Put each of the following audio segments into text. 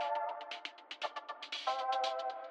Thank you.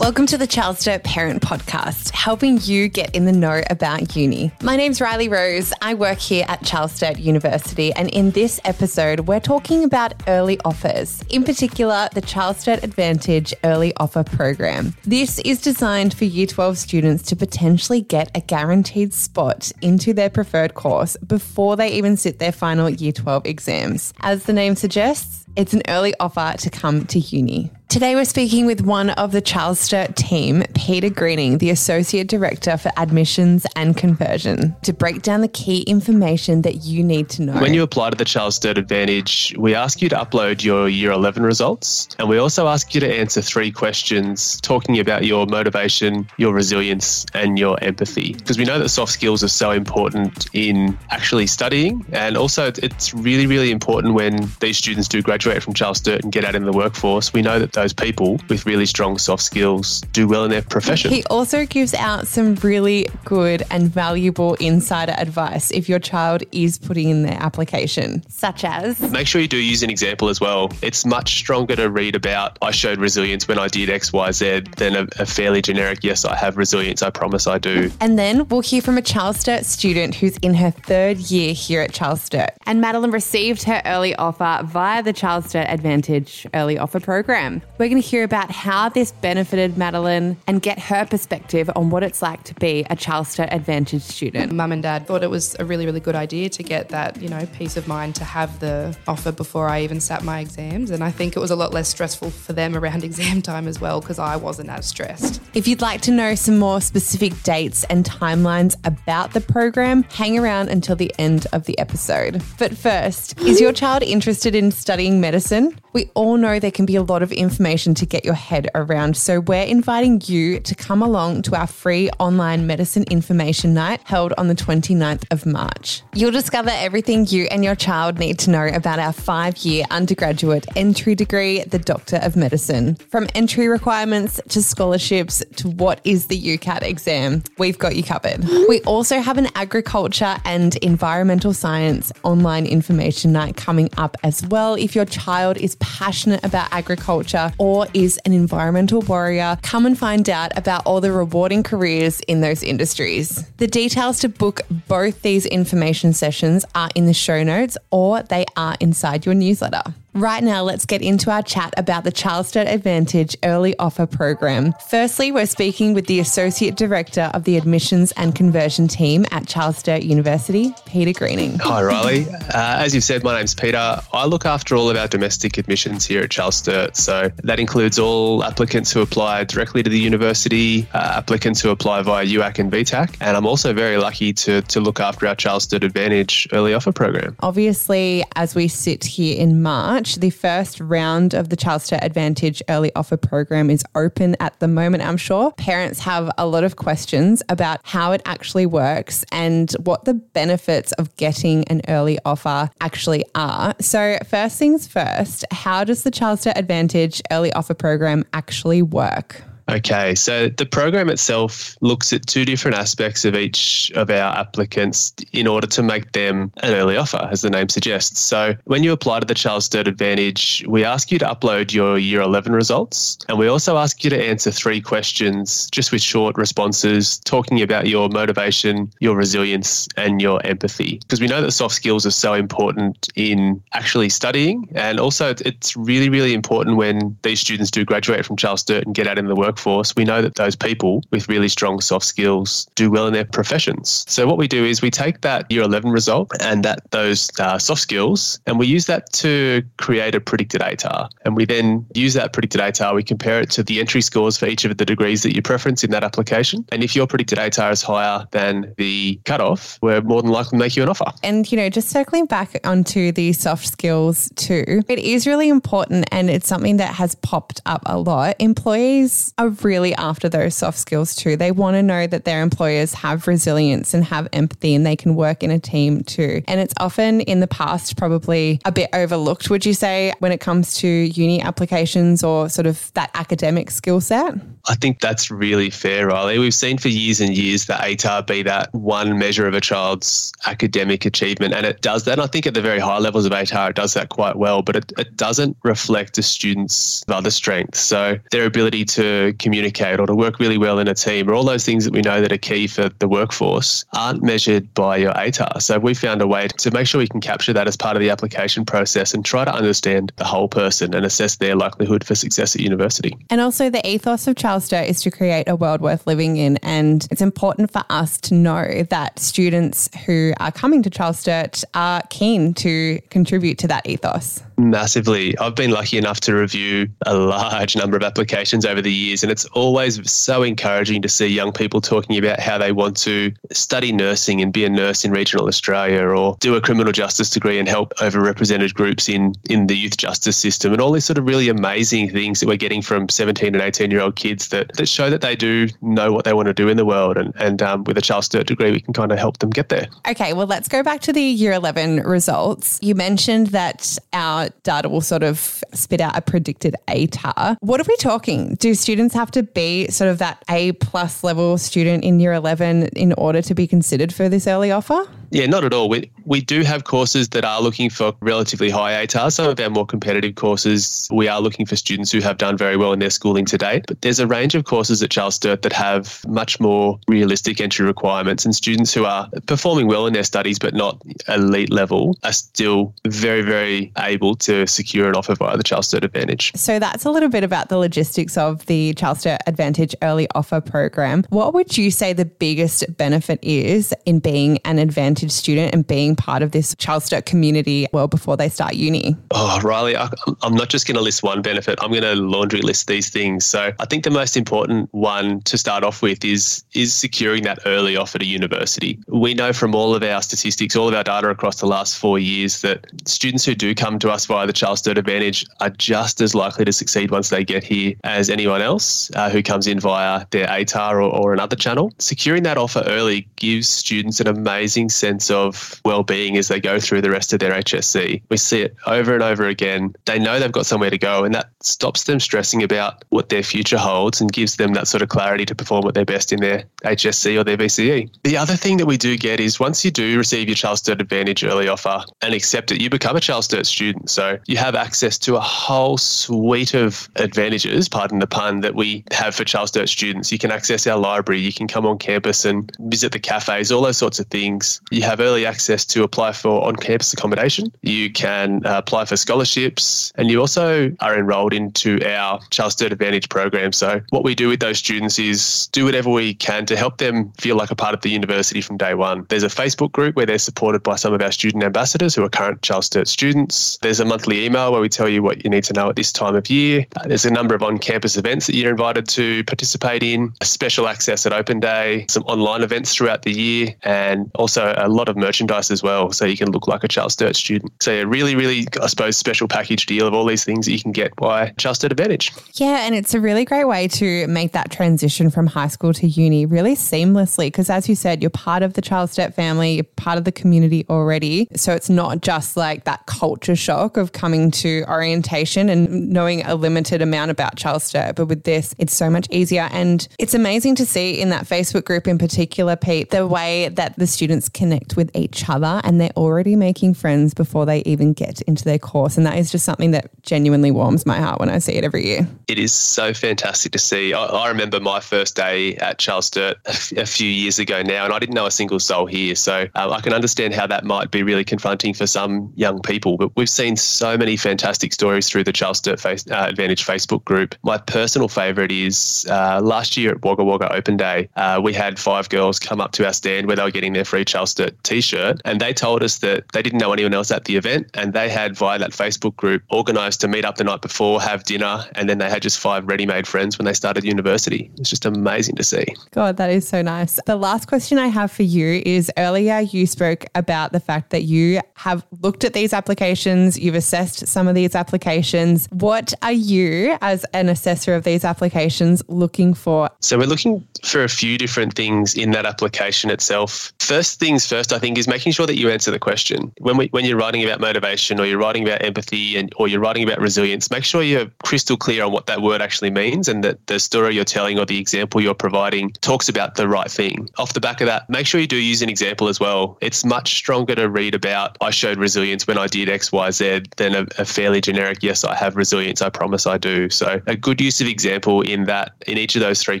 Welcome to the Charles Sturt Parent Podcast, helping you get in the know about uni. My name's Riley Rose. I work here at Charles Sturt University, and in this episode, we're talking about early offers, in particular, the Charles Sturt Advantage Early Offer Program. This is designed for Year 12 students to potentially get a guaranteed spot into their preferred course before they even sit their final Year 12 exams. As the name suggests, it's an early offer to come to uni. Today, we're speaking with one of the Charles Sturt team, Peter Greening, the Associate Director for Admissions and Conversion, to break down the key information that you need to know. When you apply to the Charles Sturt Advantage, we ask you to upload your Year 11 results, and we also ask you to answer three questions talking about your motivation, your resilience, and your empathy. Because we know that soft skills are so important in actually studying, and also it's really, really important when these students do graduate from Charles Sturt and get out in the workforce. We know that those people with really strong soft skills do well in their profession. He also gives out some really good and valuable insider advice if your child is putting in their application, such as make sure you do use an example as well. It's much stronger to read about I showed resilience when I did XYZ than a, a fairly generic yes, I have resilience, I promise I do. And then we'll hear from a Charles Sturt student who's in her third year here at Charles Sturt. And Madeline received her early offer via the Charles Sturt Advantage early offer program. We're going to hear about how this benefited Madeline and get her perspective on what it's like to be a Charles Sturt Advantage student. Mum and dad thought it was a really, really good idea to get that, you know, peace of mind to have the offer before I even sat my exams. And I think it was a lot less stressful for them around exam time as well because I wasn't as stressed. If you'd like to know some more specific dates and timelines about the program, hang around until the end of the episode. But first, is your child interested in studying medicine? We all know there can be a lot of information to get your head around, so we're inviting you to come along to our free online medicine information night held on the 29th of March. You'll discover everything you and your child need to know about our five year undergraduate entry degree, the Doctor of Medicine. From entry requirements to scholarships to what is the UCAT exam, we've got you covered. We also have an agriculture and environmental science online information night coming up as well. If your child is passionate about agriculture or is an environmental warrior, come and find out about all the rewarding careers in those industries. The details to book both these information sessions are in the show notes or they are inside your newsletter. Right now, let's get into our chat about the Charles Sturt Advantage Early Offer Program. Firstly, we're speaking with the Associate Director of the Admissions and Conversion Team at Charles Sturt University, Peter Greening. Hi, Riley. Uh, as you've said, my name's Peter. I look after all of our domestic admissions here at Charles Sturt. So that includes all applicants who apply directly to the university, uh, applicants who apply via UAC and VTAC. And I'm also very lucky to, to look after our Charles Sturt Advantage Early Offer Program. Obviously, as we sit here in March, the first round of the Charles Sturt Advantage Early Offer Program is open at the moment, I'm sure. Parents have a lot of questions about how it actually works and what the benefits of getting an early offer actually are. So, first things first, how does the Charles Sturt Advantage Early Offer Program actually work? Okay, so the program itself looks at two different aspects of each of our applicants in order to make them an early offer, as the name suggests. So when you apply to the Charles Sturt Advantage, we ask you to upload your Year 11 results, and we also ask you to answer three questions just with short responses, talking about your motivation, your resilience, and your empathy. Because we know that soft skills are so important in actually studying, and also it's really, really important when these students do graduate from Charles Sturt and get out in the workforce workforce, we know that those people with really strong soft skills do well in their professions. So what we do is we take that year 11 result and that those uh, soft skills, and we use that to create a predicted ATAR. And we then use that predicted ATAR, we compare it to the entry scores for each of the degrees that you preference in that application. And if your predicted ATAR is higher than the cutoff, we're more than likely to make you an offer. And, you know, just circling back onto the soft skills too, it is really important and it's something that has popped up a lot. Employees are are really after those soft skills too. They want to know that their employers have resilience and have empathy and they can work in a team too. And it's often in the past probably a bit overlooked, would you say, when it comes to uni applications or sort of that academic skill set? I think that's really fair, Riley. We've seen for years and years that ATAR be that one measure of a child's academic achievement, and it does that. And I think at the very high levels of ATAR, it does that quite well, but it, it doesn't reflect a student's other strengths. So their ability to communicate or to work really well in a team, or all those things that we know that are key for the workforce, aren't measured by your ATAR. So we found a way to make sure we can capture that as part of the application process and try to understand the whole person and assess their likelihood for success at university. And also, the ethos of Charles Sturt is to create a world worth living in. And it's important for us to know that students who are coming to Charles Sturt are keen to contribute to that ethos. Massively. I've been lucky enough to review a large number of applications over the years, and it's always so encouraging to see young people talking about how they want to study nursing and be a nurse in regional Australia or do a criminal justice degree and help overrepresented groups in, in the youth justice system, and all these sort of really amazing things that we're getting from 17 and 18 year old kids that, that show that they do know what they want to do in the world. And, and um, with a Charles Sturt degree, we can kind of help them get there. Okay, well, let's go back to the year 11 results. You mentioned that our data will sort of spit out a predicted ATAR. What are we talking? Do students have to be sort of that A plus level student in year 11 in order to be considered for this early offer? Yeah, not at all. We, we do have courses that are looking for relatively high ATAR. Some of our more competitive courses, we are looking for students who have done very well in their schooling to date. But there's a range of courses at Charles Sturt that have much more realistic entry requirements, and students who are performing well in their studies but not elite level are still very, very able to secure an offer via the Charles Sturt Advantage. So that's a little bit about the logistics of the Charles Sturt Advantage Early Offer Program. What would you say the biggest benefit is in being an advantage? Student and being part of this Charles Sturt community well before they start uni? Oh, Riley, I, I'm not just going to list one benefit. I'm going to laundry list these things. So I think the most important one to start off with is is securing that early offer to university. We know from all of our statistics, all of our data across the last four years, that students who do come to us via the Charles Sturt Advantage are just as likely to succeed once they get here as anyone else uh, who comes in via their ATAR or, or another channel. Securing that offer early gives students an amazing sense sense of well-being as they go through the rest of their HSC. We see it over and over again. They know they've got somewhere to go, and that stops them stressing about what their future holds and gives them that sort of clarity to perform at their best in their HSC or their VCE. The other thing that we do get is once you do receive your Charles Sturt Advantage early offer and accept it, you become a Charles Sturt student. So you have access to a whole suite of advantages, pardon the pun, that we have for Charles Sturt students. You can access our library, you can come on campus and visit the cafes, all those sorts of things. You you have early access to apply for on campus accommodation. You can uh, apply for scholarships, and you also are enrolled into our Charles Sturt Advantage program. So, what we do with those students is do whatever we can to help them feel like a part of the university from day one. There's a Facebook group where they're supported by some of our student ambassadors who are current Charles Sturt students. There's a monthly email where we tell you what you need to know at this time of year. There's a number of on campus events that you're invited to participate in, a special access at Open Day, some online events throughout the year, and also a lot of merchandise as well, so you can look like a Charles Sturt student. So a really, really, I suppose, special package deal of all these things that you can get by Charles Sturt Advantage. Yeah, and it's a really great way to make that transition from high school to uni really seamlessly because, as you said, you're part of the Charles Sturt family, you're part of the community already. So it's not just like that culture shock of coming to orientation and knowing a limited amount about Charles Sturt, but with this, it's so much easier. And it's amazing to see in that Facebook group in particular, Pete, the way that the students connect connect with each other and they're already making friends before they even get into their course. And that is just something that genuinely warms my heart when I see it every year. It is so fantastic to see. I, I remember my first day at Charles Sturt a, f- a few years ago now, and I didn't know a single soul here. So um, I can understand how that might be really confronting for some young people. But we've seen so many fantastic stories through the Charles Sturt face, uh, Advantage Facebook group. My personal favourite is uh, last year at Wagga Wagga Open Day, uh, we had five girls come up to our stand where they were getting their free Charles Sturt t shirt. And they told us that they didn't know anyone else at the event and they had via that Facebook group organized to meet up the night before, have dinner, and then they had just five ready made friends when they started university. It's just amazing to see. God, that is so nice. The last question I have for you is earlier you spoke about the fact that you have looked at these applications, you've assessed some of these applications. What are you, as an assessor of these applications, looking for? So, we're looking for a few different things in that application itself. First things first, I think, is making sure that you answer the question. When, we, when you're writing about motivation or you're writing about empathy and or you're writing about resilience, make sure you're crystal clear on what that word actually means and that the story you're telling or the example you're providing talks about the right thing. Off the back of that, make sure you do use an example as well. It's much stronger to read about I showed resilience when I did X, Y, Z than a, a fairly generic, yes, I have resilience, I promise I do. So a good use of example in that in each of those three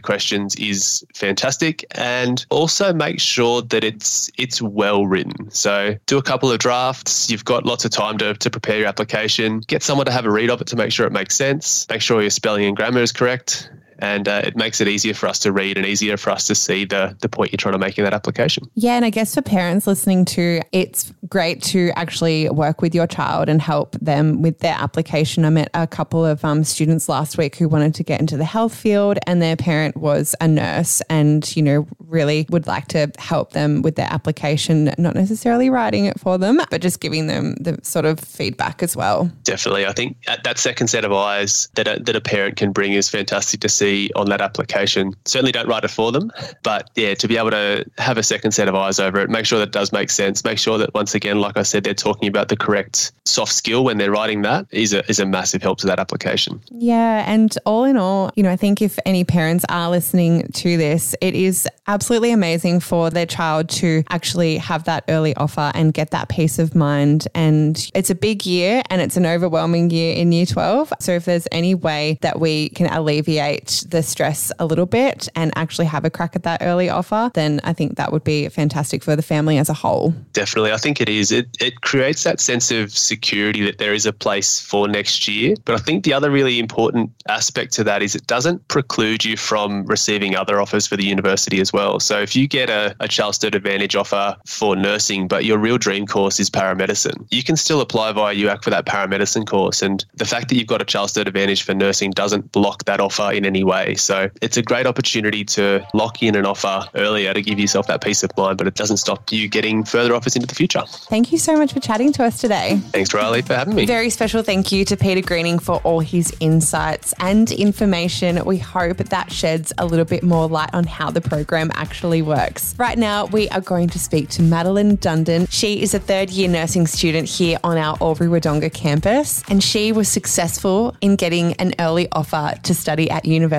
questions is fantastic. And also make sure that it's well written. So do a couple of drafts. You've got lots of time to, to prepare your application. Get someone to have a read of it to make sure it makes sense. Make sure your spelling and grammar is correct and uh, it makes it easier for us to read and easier for us to see the the point you're trying to make in that application. Yeah, and I guess for parents listening to, it's great to actually work with your child and help them with their application. I met a couple of um, students last week who wanted to get into the health field, and their parent was a nurse, and you know really would like to help them with their application, not necessarily writing it for them, but just giving them the sort of feedback as well. Definitely, I think that second set of eyes that a, that a parent can bring is fantastic to see on that application. Certainly don't write it for them, but yeah, to be able to have a second set of eyes over it, make sure that it does make sense, make sure that once again, like I said, they're talking about the correct soft skill when they're writing that is a, is a massive help to that application. Yeah. And all in all, you know, I think if any parents are listening to this, it is absolutely amazing for their child to actually have that early offer and get that peace of mind. And it's a big year and it's an overwhelming year in year 12. So if there's any way that we can alleviate the stress a little bit and actually have a crack at that early offer, then I think that would be fantastic for the family as a whole. Definitely. I think it is. It, it creates that sense of security that there is a place for next year. But I think the other really important aspect to that is it doesn't preclude you from receiving other offers for the university as well. So if you get a, a Charles Sturt Advantage offer for nursing, but your real dream course is paramedicine, you can still apply via UAC for that paramedicine course. And the fact that you've got a Charles Sturt Advantage for nursing doesn't block that offer in any way. So it's a great opportunity to lock in an offer earlier to give yourself that peace of mind, but it doesn't stop you getting further offers into the future. Thank you so much for chatting to us today. Thanks, Riley, for having me. Very special thank you to Peter Greening for all his insights and information. We hope that sheds a little bit more light on how the program actually works. Right now, we are going to speak to Madeline Dundon. She is a third year nursing student here on our Albury Wodonga campus, and she was successful in getting an early offer to study at university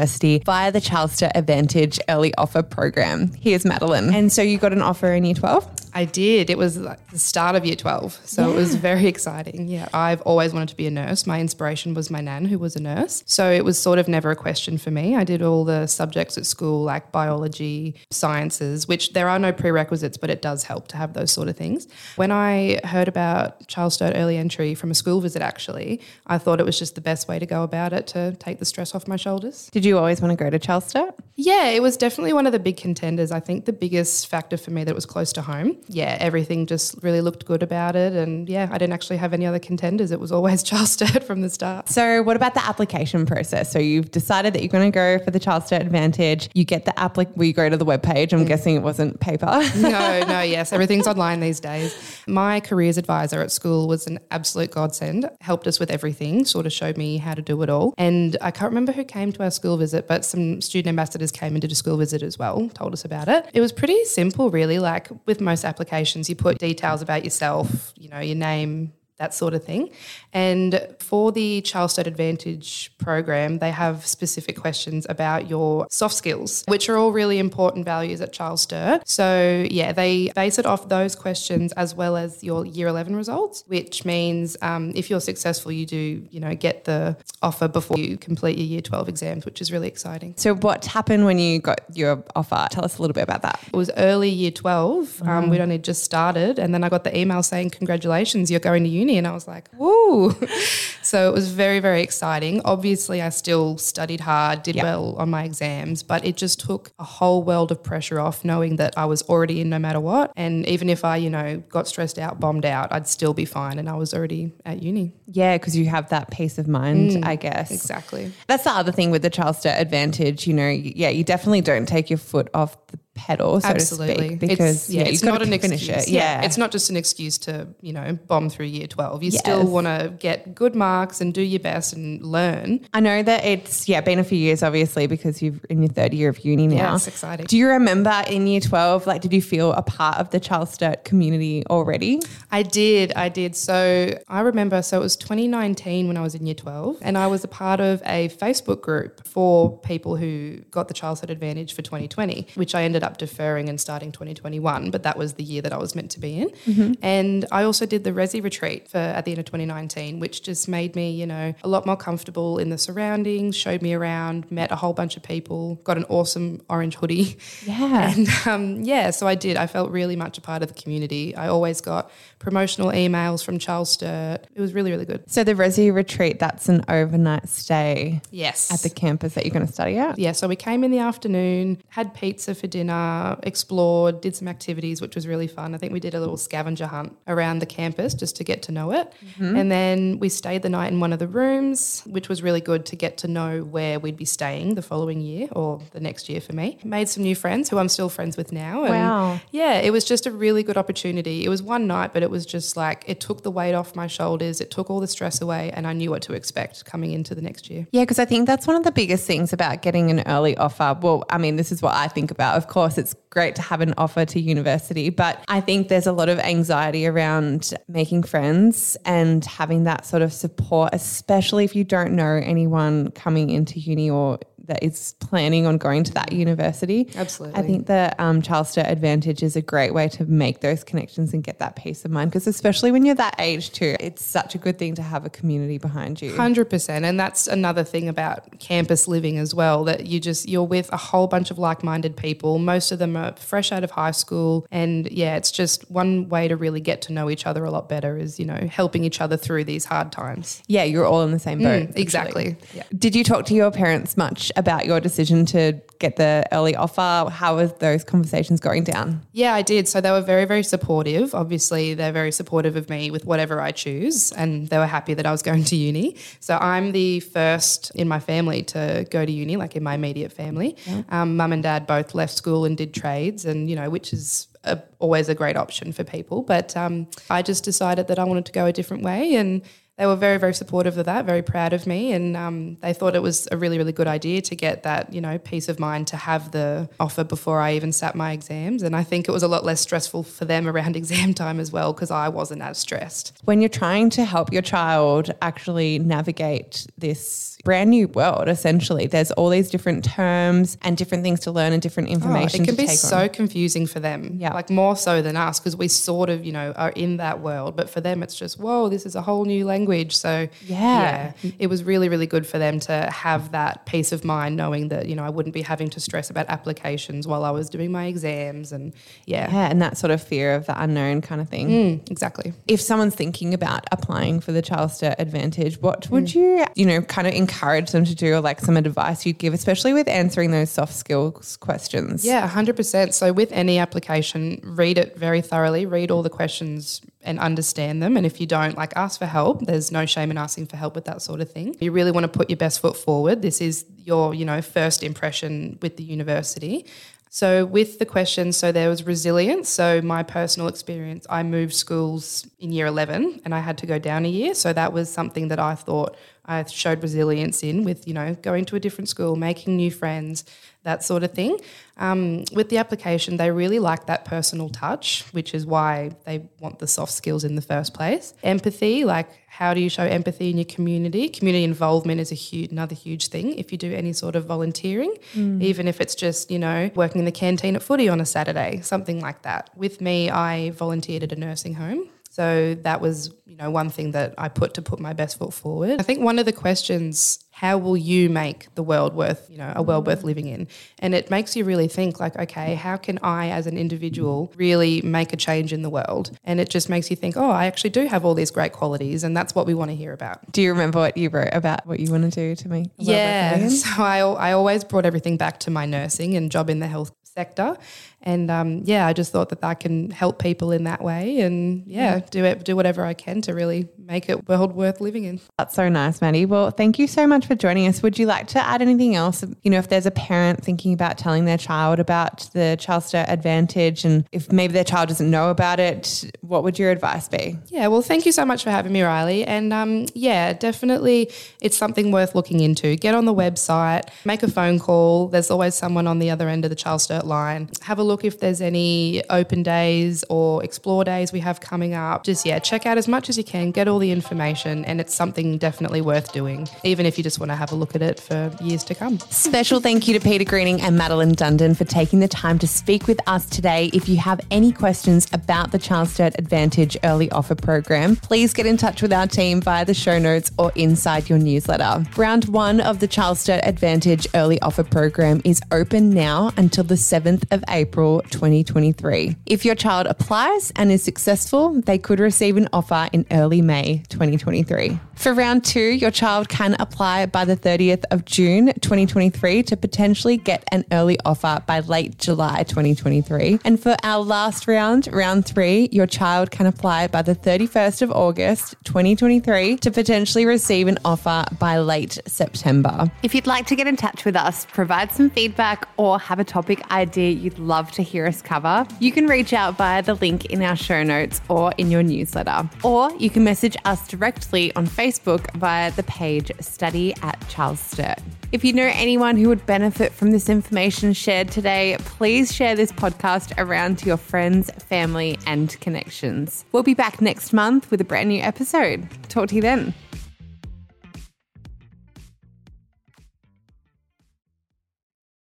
via the Charles Sturt Advantage Early Offer Program. Here's Madeline. And so you got an offer in year 12? I did. It was like the start of year 12. So yeah. it was very exciting. Yeah. I've always wanted to be a nurse. My inspiration was my nan, who was a nurse. So it was sort of never a question for me. I did all the subjects at school, like biology, sciences, which there are no prerequisites, but it does help to have those sort of things. When I heard about Charles Sturt early entry from a school visit, actually, I thought it was just the best way to go about it to take the stress off my shoulders. Did you always want to go to Charles Sturt? Yeah, it was definitely one of the big contenders. I think the biggest factor for me that was close to home yeah, everything just really looked good about it. And yeah, I didn't actually have any other contenders. It was always Charles Sturt from the start. So, what about the application process? So, you've decided that you're going to go for the Charles Sturt Advantage. You get the app, we go to the webpage. I'm mm. guessing it wasn't paper. no, no, yes. Everything's online these days. My careers advisor at school was an absolute godsend, helped us with everything, sort of showed me how to do it all. And I can't remember who came to our school visit, but some student ambassadors came and did a school visit as well, told us about it. It was pretty simple, really. Like with most applications, you put details about yourself, you know, your name, that sort of thing. And for the Charles Sturt Advantage program, they have specific questions about your soft skills, which are all really important values at Charles Sturt. So, yeah, they base it off those questions as well as your year 11 results, which means um, if you're successful, you do, you know, get the offer before you complete your year 12 exams, which is really exciting. So, what happened when you got your offer? Tell us a little bit about that. It was early year 12. Um, mm. We'd only just started. And then I got the email saying, Congratulations, you're going to uni uni. And I was like, woo. so it was very, very exciting. Obviously, I still studied hard, did Yeah. well on my exams, but it just took a whole world of pressure off knowing that I was already in no matter what. And even if I, you know, got stressed out, bombed out, I'd still be fine. And I was already at uni. Yeah, because you have that peace of mind, mm, I guess. Exactly. That's the other thing with the Charles Sturt advantage. You know, yeah, you definitely don't take your foot off the pedal, so Absolutely. to speak, because it's, yeah, yeah, it's you've got not to an finish excuse. it. Yeah. It's not just an excuse to, you know, bomb through year 12. You still want to get good marks and do your best and learn. I know that it's yeah been a few years, obviously, because you're in your third year of uni now. Yeah, it's exciting. Do you remember in year twelve, like, did you feel a part of the Charles Sturt community already? I did, I did. So I remember, so it was 2019 when I was in year 12, and I was a part of a Facebook group for people who got the Charles Sturt advantage for 2020, which I ended up deferring and starting 2021, but that was the year that I was meant to be in. And I also did the Resi retreat for at the end of 2019, which just made me, you know, a lot more comfortable in the surroundings, showed me around, met a whole bunch of people, got an awesome orange hoodie. Yeah. And um, yeah, so I did. I felt really much a part of the community. I always got promotional emails from Charles Sturt. It was really, really good. So the Resi retreat, that's an overnight stay Yes. at the campus that you're going to study at. yeah, so we came in the afternoon, had pizza for dinner, Uh, explored, did some activities, which was really fun. I think we did a little scavenger hunt around the campus just to get to know it. Mm-hmm. And then we stayed the night in one of the rooms, which was really good to get to know where we'd be staying the following year or the next year for me. Made some new friends who I'm still friends with now. And Wow. yeah, it was just a really good opportunity. It was one night, but it was just like it took the weight off my shoulders, it took all the stress away, and I knew what to expect coming into the next year. Yeah, because I think that's one of the biggest things about getting an early offer. Well, I mean, this is what I think about. Of course, it's great to have an offer to university, but I think there's a lot of anxiety around making friends and having that sort of support, especially if you don't know anyone coming into uni or that is planning on going to that university. Absolutely. I think the um, Charles Sturt Advantage is a great way to make those connections and get that peace of mind because, especially when you're that age too, it's such a good thing to have a community behind you. Hundred percent, and that's another thing about campus living as well. That you just you're with a whole bunch of like-minded people. Most of them are fresh out of high school, and yeah, it's just one way to really get to know each other a lot better. Is you know helping each other through these hard times. Yeah, you're all in the same boat. Mm, exactly. Yeah. Did you talk to your parents much about your decision to get the early offer? How was those conversations going down? Yeah, I did. So they were very, very supportive. Obviously, they're very supportive of me with whatever I choose, and they were happy that I was going to uni. So I'm the first in my family to go to uni, like in my immediate family. Um, Mum and dad both left school and did trades, and you know, which is a, always a great option for people. But um, I just decided that I wanted to go a different way, and they were very, very supportive of that, very proud of me, and um, they thought it was a really, really good idea to get that, you know, peace of mind to have the offer before I even sat my exams. And I think it was a lot less stressful for them around exam time as well because I wasn't as stressed. When you're trying to help your child actually navigate this brand new world, essentially, there's all these different terms and different things to learn and different Oh, information it can be so on. confusing for them, Yeah. like more so than us because we sort of, you know, are in that world. But for them, it's just, whoa, this is a whole new language. So Yeah. yeah, it was really, really good for them to have that peace of mind, knowing that you know I wouldn't be having to stress about applications while I was doing my exams, and yeah, Yeah, and that sort of fear of the unknown kind of thing. Mm, exactly. if someone's thinking about applying for the Charles Sturt Advantage, what Mm. would you, you know, kind of encourage them to do, or like some advice you'd give, especially with answering those soft skills questions? Yeah, 100%. So, with any application, read it very thoroughly, read all the questions and understand them. And if you don't, like, ask for help. There's no shame in asking for help with that sort of thing. You really want to put your best foot forward. This is your, you know, first impression with the university. So, with the questions, so there was resilience. So, my personal experience, I moved schools in year 11 and I had to go down a year. So, that was something that I thought I showed resilience in with, you know, going to a different school, making new friends, that sort of thing. Um, with the application, they really like that personal touch, which is why they want the soft skills in the first place. Empathy, like how do you show empathy in your community? Community involvement is a huge, another huge thing. If you do any sort of volunteering, even if it's just you know working in the canteen at footy on a Saturday, something like that. With me, I volunteered at a nursing home. So that was, you know, one thing that I put to put my best foot forward. I think one of the questions how will you make the world worth, you know, a world worth living in? And it makes you really think like, okay, how can I as an individual really make a change in the world? And it just makes you think, oh, I actually do have all these great qualities and that's what we want to hear about. Do you remember what you wrote about what you want to do to me? Yeah. So I, I always brought everything back to my nursing and job in the health sector. And um, yeah, I just thought that I can help people in that way, and yeah, do it, do whatever I can to really make it world worth living in. That's so nice, Maddie. Well, thank you so much for joining us. Would you like to add anything else? You know, if there's a parent thinking about telling their child about the Charles Sturt Advantage, and if maybe their child doesn't know about it, what would your advice be? Yeah, well, thank you so much for having me, Riley. And um, yeah, definitely, it's something worth looking into. Get on the website, make a phone call. There's always someone on the other end of the Child line. Have a look if there's any open days or explore days we have coming up. Just, yeah, check out as much as you can, get all the information, and it's something definitely worth doing, even if you just want to have a look at it for years to come. Special thank you to Peter Greening and Madeline Dundon for taking the time to speak with us today. If you have any questions about the Charles Sturt Advantage Early Offer Program, please get in touch with our team via the show notes or inside your newsletter. Round one of the Charles Sturt Advantage Early Offer Program is open now until the 7th of April 2023. If your child applies and is successful, they could receive an offer in early May 2023. For round two, your child can apply by the 30th of June 2023 to potentially get an early offer by late July 2023. And for our last round, round three, your child can apply by the 31st of August 2023 to potentially receive an offer by late September. If you'd like to get in touch with us, provide some feedback, or have a topic idea you'd love to hear us cover, you can reach out via the link in our show notes or in your newsletter. Or you can message us directly on Facebook via the page Study at Charles Sturt. If you know anyone who would benefit from this information shared today, please share this podcast around to your friends, family, and connections. We'll be back next month with a brand new episode. Talk to you then.